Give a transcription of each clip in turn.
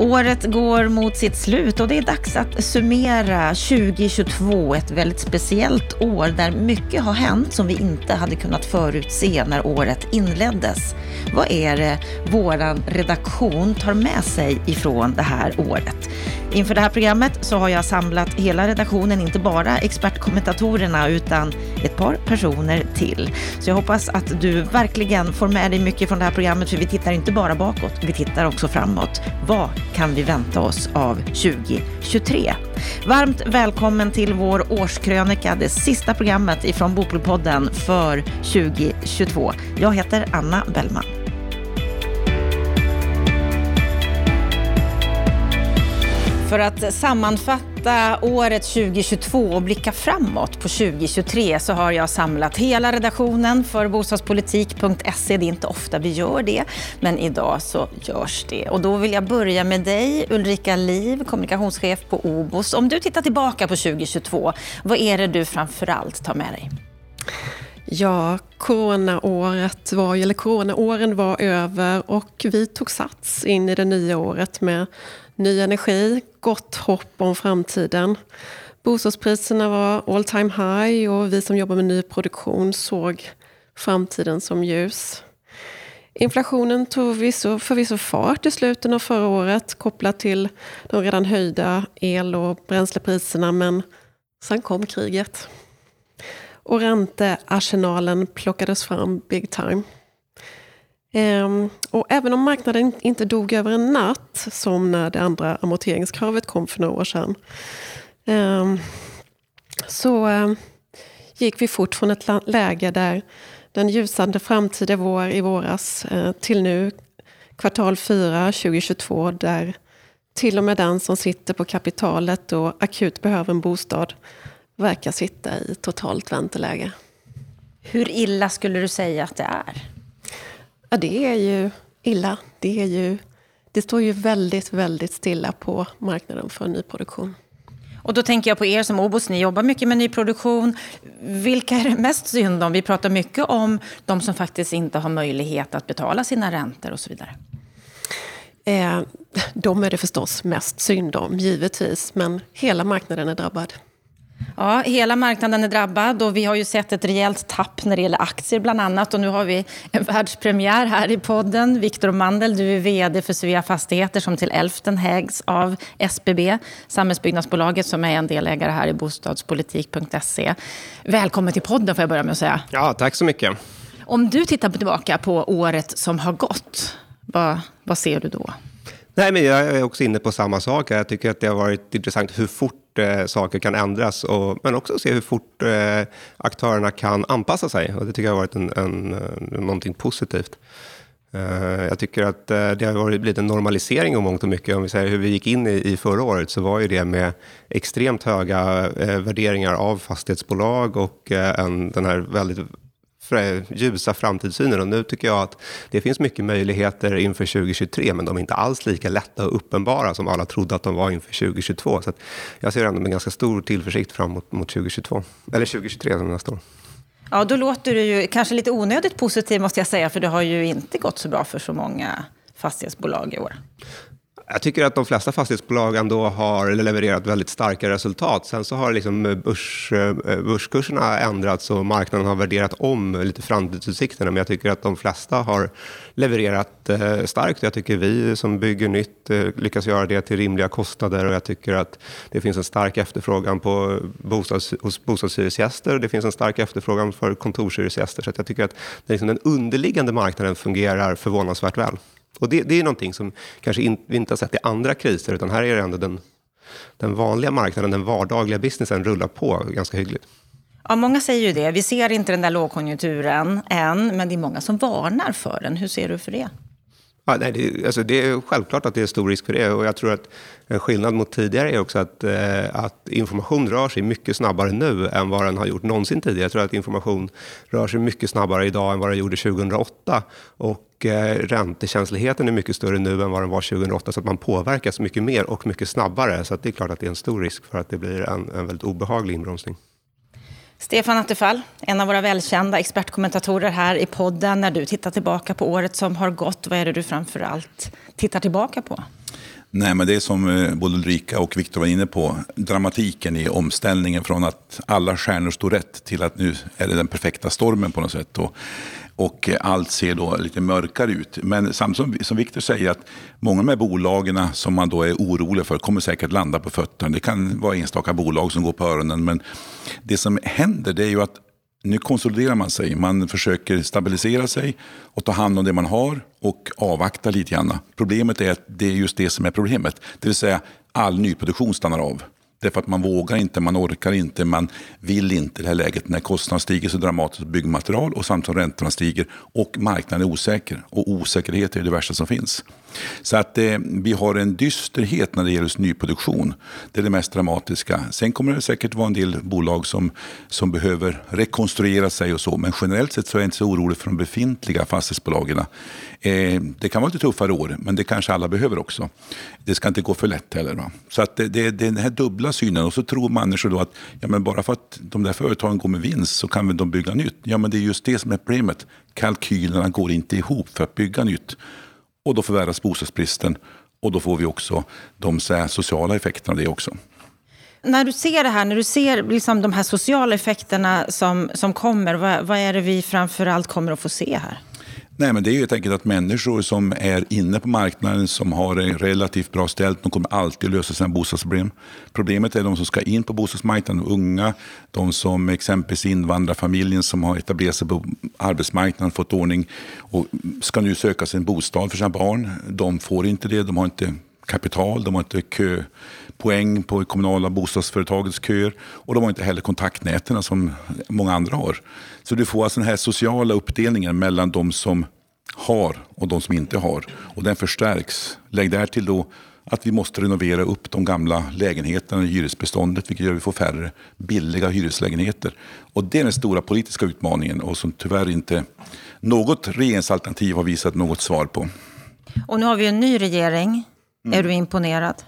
Året går mot sitt slut och det är dags att summera 2022, ett väldigt speciellt år där mycket har hänt som vi inte hade kunnat förutse när året inleddes. Vad är det vår redaktion tar med sig ifrån det här året? Inför det här programmet så har jag samlat hela redaktionen, inte bara expertkommentatorerna utan ett par personer till. Så jag hoppas att du verkligen får med dig mycket från det här programmet, för vi tittar inte bara bakåt, vi tittar också framåt. Vad kan vi vänta oss av 2023? Varmt välkommen till vår årskrönika, det sista programmet ifrån Bopolpodden för 2022. Jag heter Anna Bellman. För att sammanfatta året 2022 och blicka framåt på 2023 så har jag samlat hela redaktionen för bostadspolitik.se. Det är inte ofta vi gör det, men idag så görs det. Och då vill jag börja med dig, Ulrika Liv, kommunikationschef på Obos. Om du tittar tillbaka på 2022, vad är det du framför allt tar med dig? Ja, coronaåret var, eller coronaåren var över och vi tog sats in i det nya året med ny energi, gott hopp om framtiden. Bostadspriserna var all time high och vi som jobbar med ny produktion såg framtiden som ljus. Inflationen tog förvisso fart i slutet av förra året kopplat till de redan höjda el och bränslepriserna men sen kom kriget. Och räntearsenalen plockades fram big time. Ehm, och även om marknaden inte dog över en natt, som när det andra amorteringskravet kom för några år sedan, ehm, så ehm, gick vi fort från ett läge där den ljusande framtida vår i våras eh, till nu, kvartal 4 2022, där till och med den som sitter på kapitalet och akut behöver en bostad verkar sitta i totalt vänteläge. Hur illa skulle du säga att det är? Ja, det är ju illa. Det, är ju, det står ju väldigt, väldigt stilla på marknaden för nyproduktion. Och då tänker jag på er som Obos, ni jobbar mycket med nyproduktion. Vilka är det mest synd om? Vi pratar mycket om de som faktiskt inte har möjlighet att betala sina räntor och så vidare. Eh, de är det förstås mest synd om, givetvis. Men hela marknaden är drabbad. Ja, hela marknaden är drabbad och vi har ju sett ett rejält tapp när det gäller aktier bland annat. Och nu har vi en världspremiär här i podden. Viktor Mandel, du är VD för Svea Fastigheter som till älften ägs av SBB, samhällsbyggnadsbolaget som är en delägare här i bostadspolitik.se. Välkommen till podden får jag börja med att säga. Ja, tack så mycket. Om du tittar tillbaka på året som har gått, vad, vad ser du då? Nej, men jag är också inne på samma sak. Jag tycker att det har varit intressant hur fort eh, saker kan ändras, och, men också se hur fort eh, aktörerna kan anpassa sig. Och det tycker jag har varit en, en, eh, någonting positivt. Eh, jag tycker att eh, det har varit, blivit en normalisering om mångt och mycket. Om vi säger hur vi gick in i, i förra året så var ju det med extremt höga eh, värderingar av fastighetsbolag och eh, en, den här väldigt Eh, ljusa framtidssynen. Och nu tycker jag att det finns mycket möjligheter inför 2023, men de är inte alls lika lätta och uppenbara som alla trodde att de var inför 2022. Så jag ser ändå med ganska stor tillförsikt fram mot, mot 2022, eller 2023 som nästa år. Ja, då låter du ju kanske lite onödigt positiv måste jag säga, för det har ju inte gått så bra för så många fastighetsbolag i år. Jag tycker att de flesta fastighetsbolag ändå har levererat väldigt starka resultat. Sen så har liksom eh, börs, eh, börskurserna ändrats och marknaden har värderat om lite framtidsutsikterna. Men jag tycker att de flesta har levererat eh, starkt. Jag tycker vi som bygger nytt lyckas göra det till rimliga kostnader och jag tycker att det finns en stark efterfrågan på bostads, hos bostadshyresgäster. Det finns en stark efterfrågan för kontorshyresgäster. Så jag tycker att liksom den underliggande marknaden fungerar förvånansvärt väl. Och det, det är någonting som kanske in, vi inte har sett i andra kriser, utan här är det ändå den, den vanliga marknaden, den vardagliga businessen rullar på ganska hyggligt. Ja, många säger ju det. Vi ser inte den där lågkonjunkturen än, men det är många som varnar för den. Hur ser du för det? Ja, nej, det, alltså det är självklart att det är stor risk för det. Och jag tror att en skillnad mot tidigare är också att, eh, att information rör sig mycket snabbare nu än vad den har gjort någonsin tidigare. Jag tror att information rör sig mycket snabbare idag än vad den gjorde 2008. Och eh, räntekänsligheten är mycket större nu än vad den var 2008. Så att man påverkas mycket mer och mycket snabbare. Så det är klart att det är en stor risk för att det blir en, en väldigt obehaglig inbromsning. Stefan Attefall, en av våra välkända expertkommentatorer här i podden. När du tittar tillbaka på året som har gått, vad är det du framför allt tittar tillbaka på? Nej, men det är som eh, både Ulrika och Viktor var inne på. Dramatiken i omställningen från att alla stjärnor står rätt till att nu är det den perfekta stormen på något sätt. Och, och eh, allt ser då lite mörkare ut. Men samtidigt som, Viktor säger att många av de här bolagen som man då är orolig för kommer säkert landa på fötterna. Det kan vara enstaka bolag som går på öronen. Men det som händer det är ju att nu konsoliderar man sig. Man försöker stabilisera sig och ta hand om det man har och avvakta lite grann. Problemet är att det är just det som är problemet. Det vill säga all nyproduktion stannar av. Därför att man vågar inte, man orkar inte, man vill inte i det här läget när kostnaderna stiger så dramatiskt på byggmaterial och samtidigt som räntorna stiger och marknaden är osäker. Och osäkerhet är det värsta som finns. Så att eh, vi har en dysterhet när det gäller nyproduktion. Det är det mest dramatiska. Sen kommer det säkert vara en del bolag som, som behöver rekonstruera sig och så. Men generellt sett så är jag inte så orolig för de befintliga fastighetsbolagen. Eh, det kan vara lite tuffare år, men det kanske alla behöver också. Det ska inte gå för lätt heller. Va? Så att det, det, det är den här dubbla synen. Och så tror människor då att ja, men bara för att de där företagen går med vinst så kan de bygga nytt. Ja, men det är just det som är problemet. Kalkylerna går inte ihop för att bygga nytt. Och då förvärras bostadsbristen och då får vi också de sociala effekterna av det också. När du ser det här, när du ser liksom de här sociala effekterna som, som kommer, vad, vad är det vi framför allt kommer att få se här? Nej, men det är ju helt enkelt att människor som är inne på marknaden, som har det relativt bra ställt, de kommer alltid lösa sina bostadsproblem. Problemet är de som ska in på bostadsmarknaden, unga, de som exempelvis invandrarfamiljen som har etablerat sig på arbetsmarknaden, fått ordning och ska nu söka sig en bostad för sina barn. De får inte det, de har inte kapital, de har inte kö poäng på kommunala bostadsföretagets köer och de har inte heller kontaktnäten som många andra har. Så du får alltså den här sociala uppdelningen mellan de som har och de som inte har. Och den förstärks. Lägg där till då att vi måste renovera upp de gamla lägenheterna i hyresbeståndet vilket gör att vi får färre billiga hyreslägenheter. Och det är den stora politiska utmaningen och som tyvärr inte något regeringsalternativ har visat något svar på. Och nu har vi en ny regering Mm. Är du imponerad?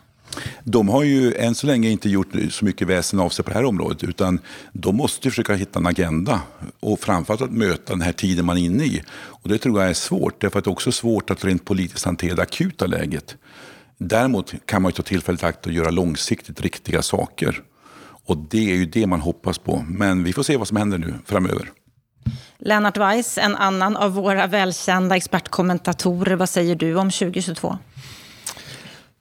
De har ju än så länge inte gjort så mycket väsen av sig på det här området utan de måste försöka hitta en agenda och framförallt att möta den här tiden man är inne i. Och det tror jag är svårt, därför att det är också svårt att rent politiskt hantera det akuta läget. Däremot kan man ju ta tillfället i akt och göra långsiktigt riktiga saker. Och det är ju det man hoppas på. Men vi får se vad som händer nu framöver. Lennart Weiss, en annan av våra välkända expertkommentatorer. Vad säger du om 2022?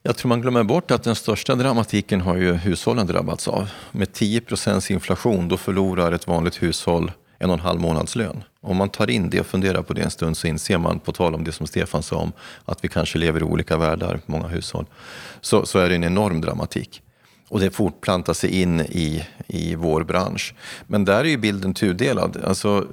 Jag tror man glömmer bort att den största dramatiken har ju hushållen drabbats av. Med 10 procents inflation då förlorar ett vanligt hushåll en och en halv månadslön. Om man tar in det och funderar på det en stund så inser man, på tal om det som Stefan sa om att vi kanske lever i olika världar, många hushåll, så, så är det en enorm dramatik. Och det fortplantar sig in i, i vår bransch. Men där är ju bilden tudelad. Alltså,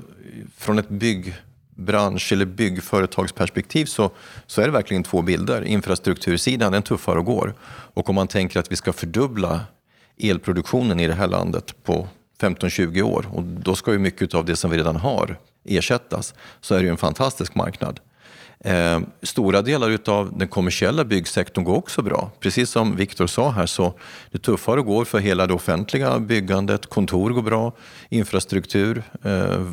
från ett bygg bransch eller byggföretagsperspektiv så, så är det verkligen två bilder. Infrastruktursidan den tuffar och går. Och om man tänker att vi ska fördubbla elproduktionen i det här landet på 15-20 år och då ska ju mycket av det som vi redan har ersättas så är det ju en fantastisk marknad. Eh, stora delar av den kommersiella byggsektorn går också bra. Precis som Viktor sa här så det tuffare går för hela det offentliga byggandet. Kontor går bra, infrastruktur, eh,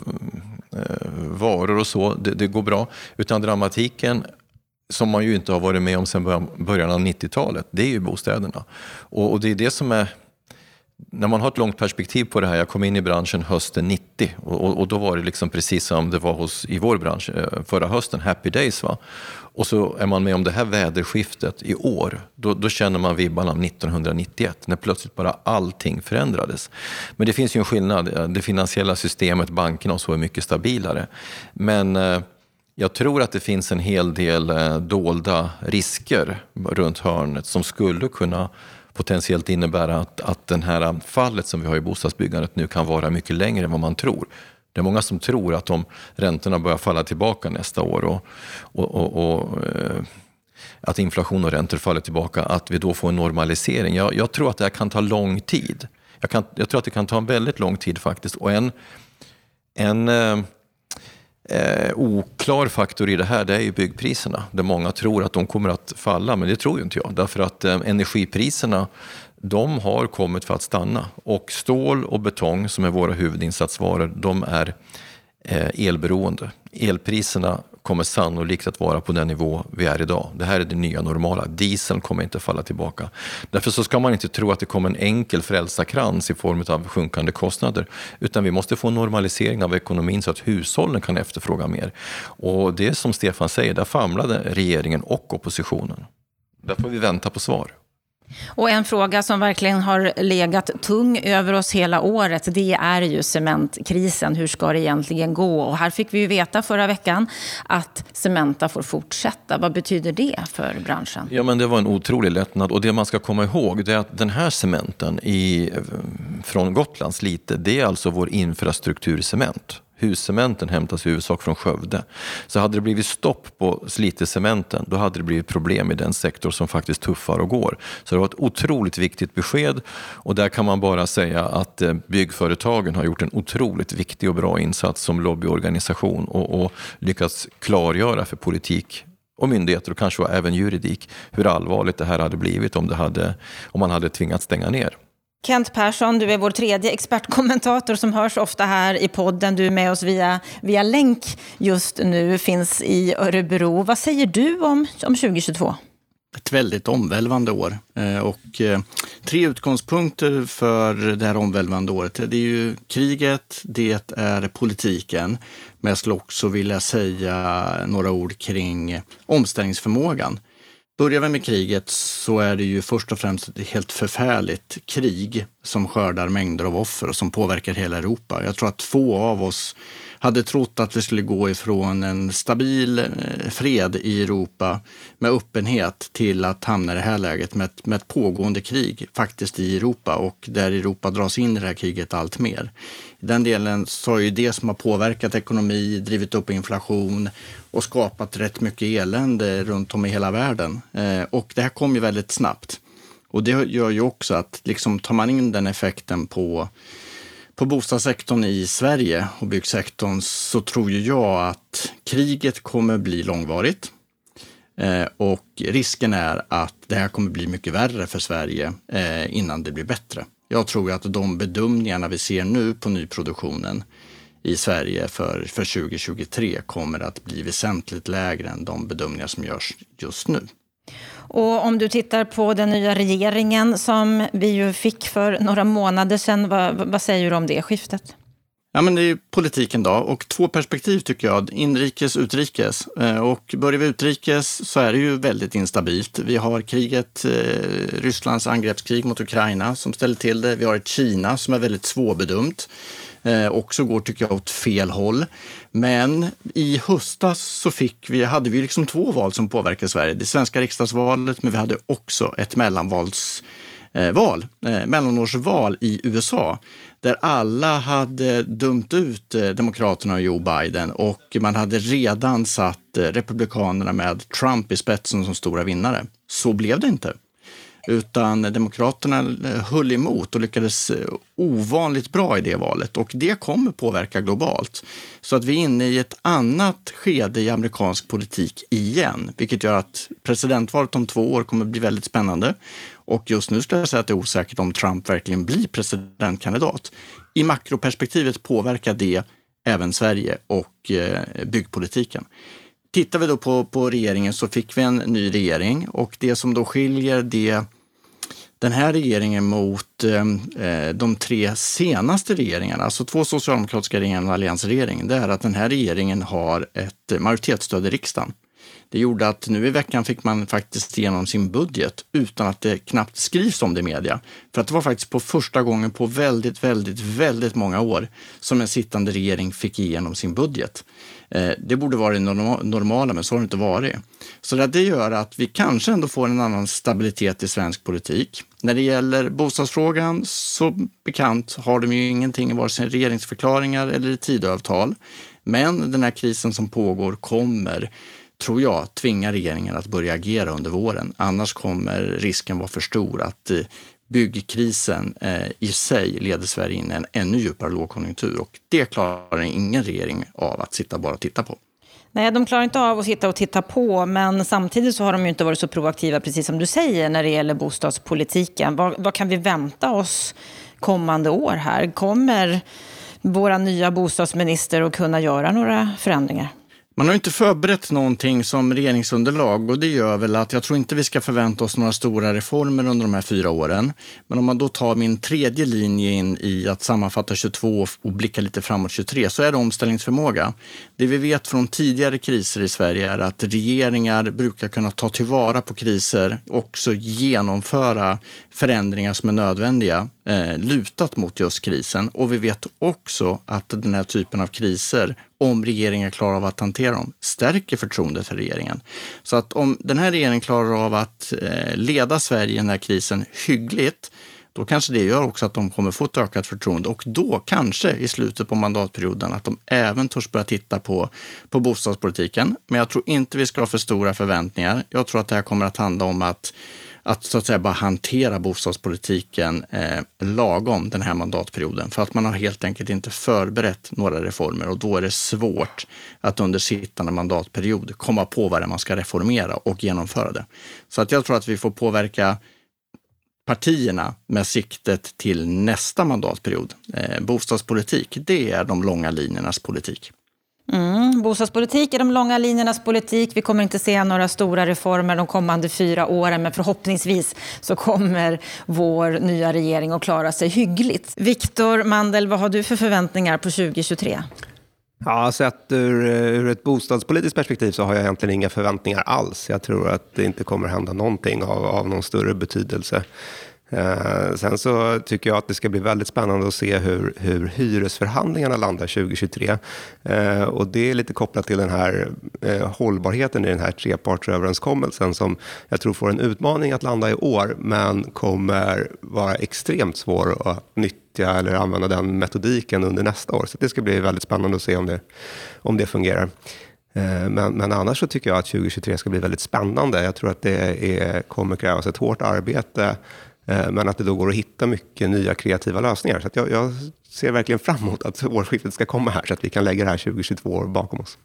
Eh, varor och så, det, det, går bra. Utan dramatiken som man ju inte har varit med om sedan början av 90-talet, det är ju bostäderna. Och, och det är det som är när man har ett långt perspektiv på det här, jag kom in i branschen hösten 90 och, och, då var det liksom precis som det var hos, i vår bransch eh, förra hösten, happy days. Va? Och så är man med om det här väderskiftet i år, då, då känner man vibbarna av 1991 när plötsligt bara allting förändrades. Men det finns ju en skillnad, eh, det finansiella systemet, bankerna och så är mycket stabilare. Men eh, jag tror att det finns en hel del eh, dolda risker runt hörnet som skulle kunna potentiellt innebära att, att det här fallet som vi har i bostadsbyggandet nu kan vara mycket längre än vad man tror. Det är många som tror att om räntorna börjar falla tillbaka nästa år och, och, och, och eh, att inflation och räntor faller tillbaka, att vi då får en normalisering. Jag, jag tror att det här kan ta lång tid. Jag, kan, jag, tror att det kan ta en väldigt lång tid faktiskt. Och en, en Eh, eh oklar faktor i det här det är ju byggpriserna. Där många tror att de kommer att falla, men det tror ju inte jag. Därför att eh, energipriserna de har kommit för att stanna. Och stål och betong, som är våra huvudinsatsvaror, de är eh, elberoende. Elpriserna kommer sannolikt att vara på den nivå vi är idag. Det här är det nya normala. Dieseln kommer inte falla tillbaka. Därför så ska man inte tro att det kommer en enkel frälsarkrans i form av sjunkande kostnader, utan vi måste få en normalisering av ekonomin så att hushållen kan efterfråga mer. Och det är som Stefan säger, där famlade regeringen och oppositionen. Där får vi vänta på svar. Och en fråga som verkligen har legat tung över oss hela året, det är ju cementkrisen. Hur ska det egentligen gå? Och här fick vi ju veta förra veckan att Cementa får fortsätta. Vad betyder det för branschen? Ja, men det var en otrolig lättnad. Och det man ska komma ihåg det är att den här cementen i, eh, från Gotlands lite, det är alltså vår infrastrukturcement. Huscementen hämtas i huvudsak från Skövde. Så hade det blivit stopp på Slitecementen, då hade det blivit problem i den sektor som faktiskt tuffar och går. Så det var ett otroligt viktigt besked och där kan man bara säga att eh, byggföretagen har gjort en otroligt viktig och bra insats som lobbyorganisation och, och lyckats klargöra för politik och myndigheter och kanske även juridik hur allvarligt det här hade blivit om, det hade, om man hade tvingats stänga ner. Kent Persson, du är vår tredje expertkommentator som hörs ofta här i podden. Du är med oss via, via länk just nu, finns i Örebro. Vad säger du om, om 2022? Ett väldigt omvälvande år. Eh, och eh, tre utgångspunkter för det här omvälvande året. Det är ju kriget, det är politiken, men jag skulle också vilja säga några ord kring omställningsförmågan. Börjar vi med kriget så är det ju först och främst ett helt förfärligt krig som skördar mängder av offer och som påverkar hela Europa. Jag tror att få av oss hade trott att vi skulle gå ifrån en stabil eh, fred i Europa med öppenhet till att hamna i det här läget med ett, med ett pågående krig faktiskt i Europa och där Europa dras in i det här kriget allt mer. I den delen så är ju det som har påverkat ekonomi, drivit upp inflation och skapat rätt mycket elände runt om i hela världen. Eh, och det här kom ju väldigt snabbt. Och det gör ju också att liksom tar man in den effekten på på bostadssektorn i Sverige och byggsektorn så tror ju jag att kriget kommer bli långvarigt. Eh, och risken är att det här kommer bli mycket värre för Sverige eh, innan det blir bättre. Jag tror att de bedömningarna vi ser nu på nyproduktionen i Sverige för, för 2023 kommer att bli väsentligt lägre än de bedömningar som görs just nu. Och om du tittar på den nya regeringen som vi ju fick för några månader sedan, vad, vad säger du om det skiftet? Ja, men det är politiken då och två perspektiv tycker jag, inrikes och utrikes. Eh, och börjar vi utrikes så är det ju väldigt instabilt. Vi har kriget, eh, Rysslands angreppskrig mot Ukraina som ställer till det. Vi har ett Kina som är väldigt svårbedömt eh, också går, tycker jag, åt fel håll. Men i höstas så fick vi, hade vi liksom två val som påverkade Sverige. Det svenska riksdagsvalet, men vi hade också ett mellanvalsval, eh, eh, mellanårsval i USA där alla hade dömt ut eh, Demokraterna och Joe Biden och man hade redan satt eh, Republikanerna med Trump i spetsen som stora vinnare. Så blev det inte utan Demokraterna eh, höll emot och lyckades eh, ovanligt bra i det valet och det kommer påverka globalt. Så att vi är inne i ett annat skede i amerikansk politik igen, vilket gör att presidentvalet om två år kommer bli väldigt spännande. Och just nu skulle jag säga att det är osäkert om Trump verkligen blir presidentkandidat. I makroperspektivet påverkar det även Sverige och eh, byggpolitiken. Tittar vi då på, på regeringen så fick vi en ny regering och det som då skiljer det, den här regeringen mot eh, eh de tre senaste regeringarna, alltså två socialdemokratiska regeringar och en alliansregering, det är att den här regeringen har ett majoritetsstöd i riksdagen. Det gjorde att nu i veckan fick man faktiskt igenom sin budget utan att det knappt skrivs om det i media. För att det var faktiskt på första gången på väldigt, väldigt, väldigt många år som en sittande regering fick igenom sin budget. Eh, det borde vara det normala, men så har det inte varit. Så det gör att vi kanske ändå får en annan stabilitet i svensk politik. När det gäller bostadsfrågan, så bekant har de ju ingenting i vare sig regeringsförklaringar eller i tidöavtal. Men den här krisen som pågår kommer tror jag, tvinga regeringen att börja agera under våren. Annars kommer risken vara för stor att eh, byggkrisen eh, i sig leder Sverige in i en ännu djupare lågkonjunktur och det klarar ingen regering av att sitta bara och titta på. Nej, de klarar inte av att sitta och titta på, men samtidigt så har de ju inte varit så proaktiva, precis som du säger, när det gäller bostadspolitiken. Vad, vad kan vi vänta oss kommande år här? Kommer våra nya bostadsminister att kunna göra några förändringar? Man har inte förberett någonting som regeringsunderlag och det gör väl att jag tror inte vi ska förvänta oss några stora reformer under de här fyra åren. Men om man då tar min tredje linje in i att sammanfatta 22 och blicka lite framåt 23 så är det omställningsförmåga. Det vi vet från tidigare kriser i Sverige är att regeringar brukar kunna ta tillvara på kriser och också genomföra förändringar som är nödvändiga eh, lutat mot just krisen. Och vi vet också att den här typen av kriser om regeringen klarar av att hantera dem, stärker förtroendet för regeringen. Så att om den här regeringen klarar av att eh, leda Sverige i den här krisen hyggligt, då kanske det gör också att de kommer få ett ökat förtroende och då kanske i slutet på mandatperioden att de även törs börja titta på, på bostadspolitiken. Men jag tror inte vi ska ha för stora förväntningar. Jag tror att det här kommer att handla om att att så att säga bara hantera bostadspolitiken eh, lagom den här mandatperioden. För att man har helt enkelt inte förberett några reformer och då är det svårt att under sittande mandatperiod komma på vad det är man ska reformera och genomföra det. Så att jag tror att vi får påverka partierna med siktet till nästa mandatperiod. Eh, bostadspolitik, det är de långa linjernas politik. Mm, bostadspolitik är de långa linjernas politik. Vi kommer inte se några stora reformer de kommande fyra åren men förhoppningsvis så kommer vår nya regering att klara sig hyggligt. Viktor Mandel, vad har du för förväntningar på 2023? Ja, alltså sett ur, ur ett bostadspolitiskt perspektiv så har jag egentligen inga förväntningar alls. Jag tror att det inte kommer hända någonting av, av någon större betydelse. Eh, sen så tycker jag att det ska bli väldigt spännande att se hur, hur hyresförhandlingarna landar 2023. Eh, och det är lite kopplat till den här eh, hållbarheten i den här trepartsöverenskommelsen som jag tror får en utmaning att landa i år, men kommer vara extremt svår att nyttja eller använda den metodiken under nästa år. Så det ska bli väldigt spännande att se om det, om det fungerar. Eh, men, men, annars så tycker jag att 2023 ska bli väldigt spännande. Jag tror att det är, kommer krävas ett hårt arbete Eh, men att det då går att hitta mycket nya kreativa lösningar. Så jag, jag, ser verkligen fram emot att årsskiftet ska komma här, så att vi kan lägga det här 2022 bakom oss.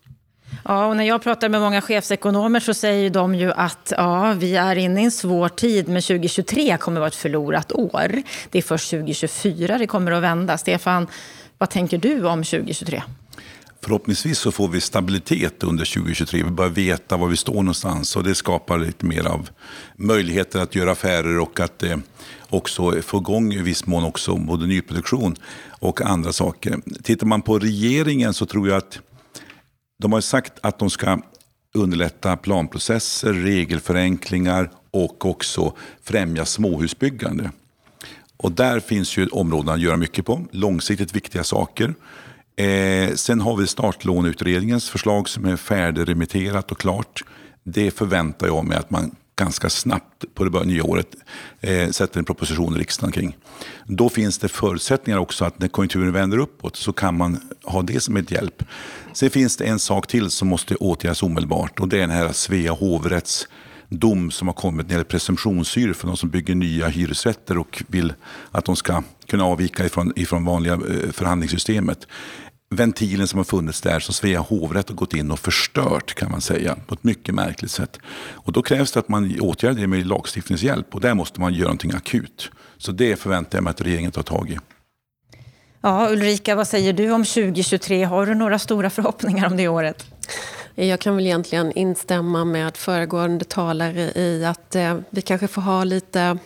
Ja, och när jag pratar med många chefsekonomer så säger de ju att ja, vi är inne i en svår tid, men 2023 kommer att vara ett förlorat år. Det är först 2024 det kommer att vända. Stefan, vad tänker du om 2023? Förhoppningsvis så får vi stabilitet under 2023. Vi börjar veta var vi står någonstans och det skapar lite mer av möjligheter att göra affärer och att eh, också få igång i viss mån också både nyproduktion och andra saker. Tittar man på regeringen så tror jag att de har sagt att de ska underlätta planprocesser, regelförenklingar och också främja småhusbyggande. Och där finns ju områden att göra mycket på, långsiktigt viktiga saker. Eh, sen har vi startlåneutredningens förslag som är färdigremitterat och klart. Det förväntar jag mig att man ganska snabbt på det nya året eh, sätter en proposition i riksdagen kring. Då finns det förutsättningar också att när konjunkturen vänder uppåt så kan man ha det som ett hjälp. Sen finns det en sak till som måste åtgärdas omedelbart och det är den här Svea hovrätts dom som har kommit när det gäller presumtionshyror för de som bygger nya hyresrätter och vill att de ska kunna avvika ifrån, ifrån vanliga eh, förhandlingssystemet ventilen som har funnits där som Svea hovrätt har gått in och förstört kan man säga på ett mycket märkligt sätt. Och då krävs det att man åtgärdar det med lagstiftningshjälp och där måste man göra någonting akut. Så det förväntar jag mig att regeringen tar tag i. Ja, Ulrika, vad säger du om 2023? Har du några stora förhoppningar om det året? Jag kan väl egentligen instämma med föregående talare i att eh, vi kanske får ha lite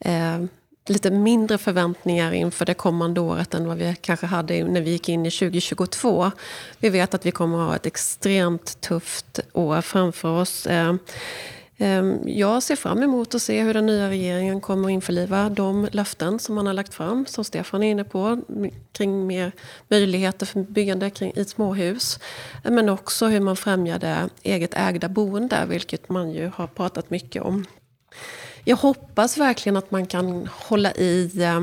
eh, lite mindre förväntningar inför det kommande året än vad vi kanske hade när vi gick in i 2022. Vi vet att vi kommer att ha ett extremt tufft år framför oss. Ehm, ehm, jag ser fram emot att se hur den nya regeringen kommer att införliva de löften som man har lagt fram, som Stefan är inne på, kring mer möjligheter för byggande kring, i småhus. Men också hur man främjar det eget ägda boende, vilket man ju har pratat mycket om. Jag hoppas verkligen att man kan hålla i eh,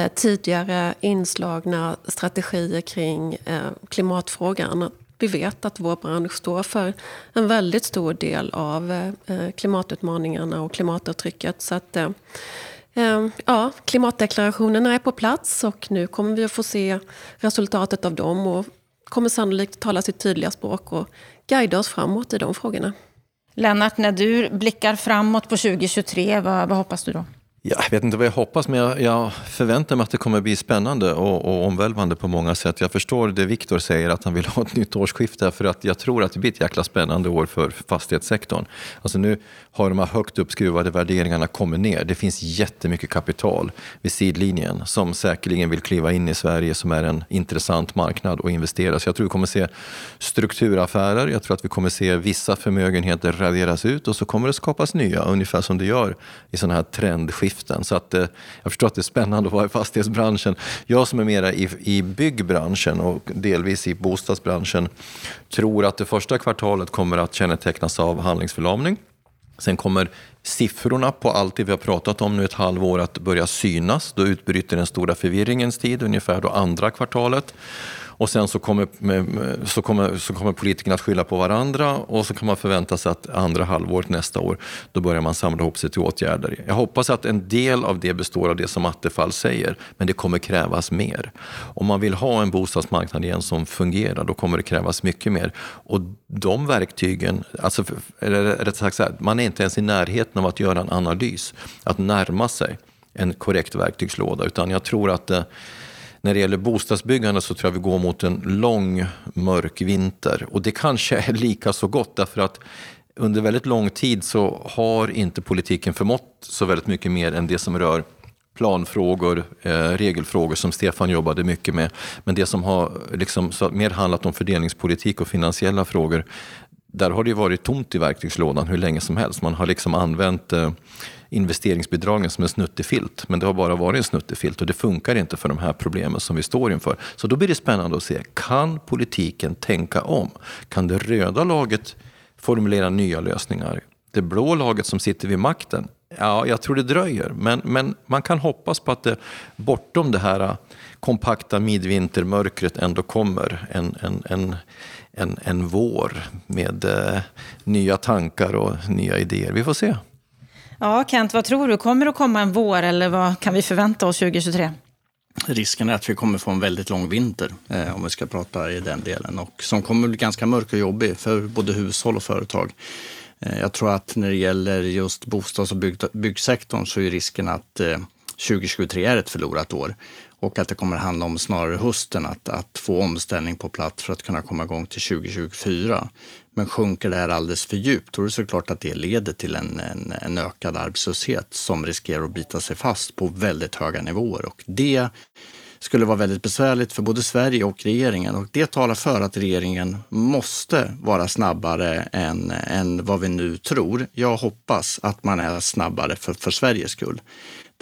eh, tidigare inslagna strategier kring eh, klimatfrågan. Vi vet att vår bransch står för en väldigt stor del av eh, eh klimatutmaningarna och klimatavtrycket. Så att, eh, eh ja, klimatdeklarationerna är på plats och nu kommer vi att få se resultatet av dem och kommer sannolikt tala sitt tydliga språk och guida oss framåt i de frågorna. Lennart, när du blickar framåt på 2023, vad, vad hoppas du då? Jag vet inte vad jag hoppas, men jag, jag förväntar mig att det kommer bli spännande och, och omvälvande på många sätt. Jag förstår det Viktor säger, att han vill ha ett nytt årsskifte, för att jag tror att det blir ett jäkla spännande år för fastighetssektorn. Alltså nu har de här högt uppskruvade värderingarna kommit ner. Det finns jättemycket kapital vid sidlinjen som säkerligen vill kliva in i Sverige som är en intressant marknad att investera. Så jag tror vi kommer se strukturaffärer, jag tror att vi kommer se vissa förmögenheter raderas ut och så kommer det skapas nya, ungefär som det gör i sådana här trendskiften. Så att, eh, jag förstår att det är spännande att vara i fastighetsbranschen. Jag som är mera i, i byggbranschen och delvis i bostadsbranschen tror att det första kvartalet kommer att kännetecknas av handlingsförlamning. Sen kommer siffrorna på allt det vi har pratat om nu ett halvår att börja synas. Då utbryter den stora förvirringens tid, ungefär då andra kvartalet. Och sen så kommer, så, kommer, så kommer politikerna att skylla på varandra och så kan man förvänta sig att andra halvåret nästa år, då börjar man samla ihop sig till åtgärder. Jag hoppas att en del av det består av det som Attefall säger, men det kommer krävas mer. Om man vill ha en bostadsmarknad igen som fungerar, då kommer det krävas mycket mer. Och de verktygen, alltså, eller rätt sagt så här, man är inte ens i närheten av att göra en analys, att närma sig en korrekt verktygslåda, utan jag tror att eh, när det gäller bostadsbyggande så tror jag vi går mot en lång mörk vinter. Och det kanske är lika så gott därför att under väldigt lång tid så har inte politiken förmått så väldigt mycket mer än det som rör planfrågor, eh, regelfrågor som Stefan jobbade mycket med. Men det som har liksom, mer handlat om fördelningspolitik och finansiella frågor, där har det varit tomt i verktygslådan hur länge som helst. Man har liksom använt eh, investeringsbidragen som en snuttefilt. Men det har bara varit en snuttefilt och det funkar inte för de här problemen som vi står inför. Så då blir det spännande att se, kan politiken tänka om? Kan det röda laget formulera nya lösningar? Det blå laget som sitter vid makten, ja, jag tror det dröjer. Men, men man kan hoppas på att det bortom det här äh, kompakta midvintermörkret ändå kommer en, en, en, en, en vår med eh, nya tankar och nya idéer. Vi får se. Ja, Kent, vad tror du? Kommer det att komma en vår eller vad kan vi förvänta oss 2023? Risken är att vi kommer få en väldigt lång vinter, eh, om vi ska prata i den delen, och som kommer bli ganska mörk och jobbig för både hushåll och företag. Eh, jag tror att när det gäller just bostads och bygg, byggsektorn så är risken att eh, 2023 är ett förlorat år och att det kommer att handla om snarare hösten att, att få omställning på plats för att kunna komma igång till 2024. Men sjunker det här alldeles för djupt, då är det såklart att det leder till en, en, en ökad arbetslöshet som riskerar att bita sig fast på väldigt höga nivåer. Och det skulle vara väldigt besvärligt för både Sverige och regeringen och det talar för att regeringen måste vara snabbare än, än vad vi nu tror. Jag hoppas att man är snabbare för, för Sveriges skull.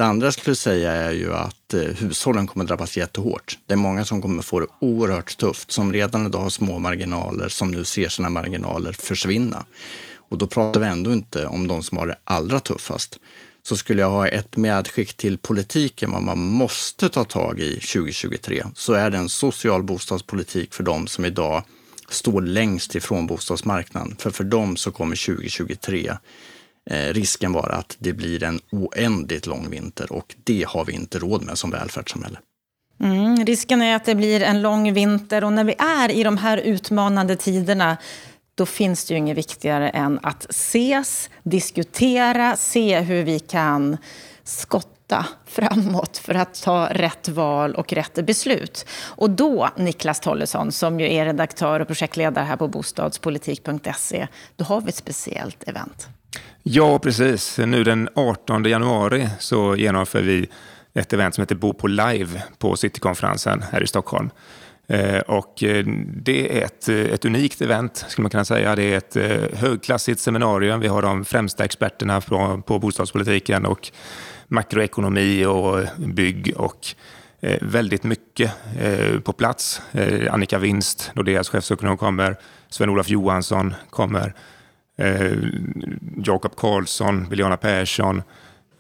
Det andra jag skulle säga är ju att eh, hushållen kommer drabbas jättehårt. Det är många som kommer få det oerhört tufft, som redan idag har små marginaler, som nu ser sina marginaler försvinna. Och då pratar vi ändå inte om de som har det allra tuffast. Så skulle jag ha ett medskick till politiken vad man måste ta tag i 2023 så är det en social bostadspolitik för de som idag står längst ifrån bostadsmarknaden. För för dem så kommer 2023 Eh, risken vara att det blir en oändligt lång vinter och det har vi inte råd med som välfärdssamhälle. Mm, risken är att det blir en lång vinter och när vi är i de här utmanande tiderna då finns det ju inget viktigare än att ses, diskutera, se hur vi kan skotta framåt för att ta rätt val och rätt beslut. Och då, Niklas Tollesson, som ju är redaktör och projektledare här på bostadspolitik.se, då har vi ett speciellt event. Ja, precis. Nu den 18 januari så genomför vi ett event som heter Bo på live på Citykonferensen här i Stockholm. Eh, och eh, det är ett, eh, ett unikt event, skulle man kunna säga. Det är ett högklassigt seminarium. Vi har de främsta experterna på, på bostadspolitiken och makroekonomi och bygg och väldigt mycket på plats. Annika Winst, Nordeas chefsekonom, kommer. Sven-Olof Johansson kommer eh, Jakob Karlsson, Biljana Persson,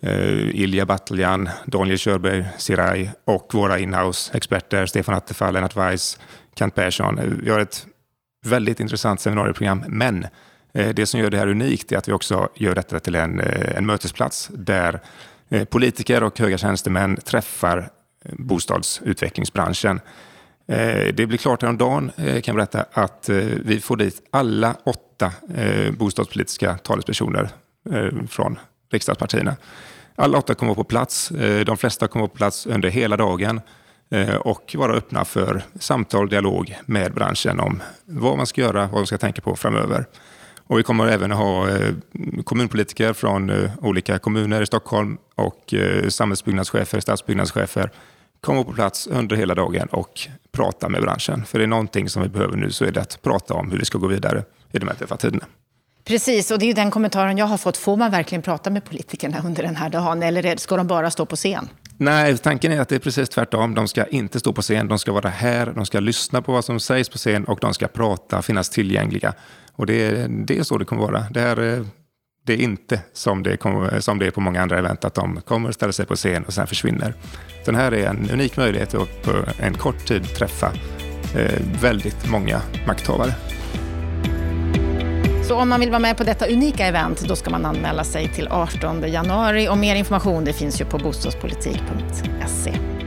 eh, Ilja Batljan, Daniel Körberg Siraj och våra inhouse-experter Stefan Attefall, Lennart Weiss, Kent Persson. Eh, vi har ett väldigt intressant seminarieprogram, men eh, det som gör det här unikt är att vi också gör detta till en, eh, en mötesplats där eh, politiker och höga tjänstemän träffar eh, bostadsutvecklingsbranschen. Eh, det blir klart häromdagen, eh, kan jag berätta, att eh, vi får dit alla åtta bostadspolitiska talespersoner från riksdagspartierna. alla åtta kommer på plats. De flesta kommer på plats under hela dagen och vara öppna för samtal, och dialog med branschen om vad man ska göra, vad man ska tänka på framöver. Och vi kommer även ha kommunpolitiker från olika kommuner i Stockholm och samhällsbyggnadschefer, stadsbyggnadschefer kommer på plats under hela dagen och prata med branschen. För det är någonting som vi behöver nu så är det att prata om hur vi ska gå vidare i de här tuffa tiderna. Precis, och det är den kommentaren jag har fått. Får man verkligen prata med politikerna under den här dagen eller ska de bara stå på scen? Nej, tanken är att det är precis tvärtom. De ska inte stå på scen, de ska vara här, de ska lyssna på vad som sägs på scen och de ska prata, finnas tillgängliga. Och det är, det är så det kommer vara. Det är, det är inte som det, kommer, som det är på många andra event, att de kommer ställer sig på scen och sen försvinner. Den här är en unik möjlighet att på en kort tid träffa eh, väldigt många makthavare. Så om man vill vara med på detta unika event, då ska man anmäla sig till 18 januari. Och mer information det finns ju på bostadspolitik.se.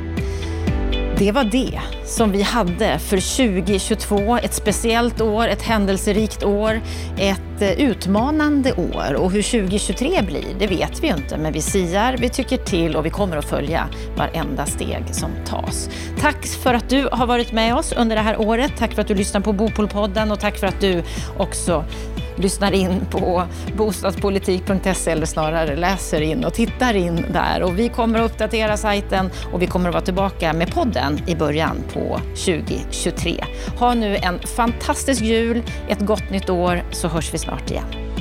Det var det som vi hade för 2022. Ett speciellt år, ett händelserikt år, ett eh, utmanande år. Och hur 2023 blir, det vet vi ju inte. Men vi siar, vi tycker till och vi kommer att följa varenda steg som tas. Tack för att du har varit med oss under det här året. Tack för att du lyssnar på Bopolpodden och tack för att du också lyssnar in på bostadspolitik.se eller snarare läser in och tittar in där. Och vi kommer att uppdatera sajten och vi kommer att vara tillbaka med podden i början på 2023. Ha nu en fantastisk jul, ett gott nytt år så hörs vi snart igen.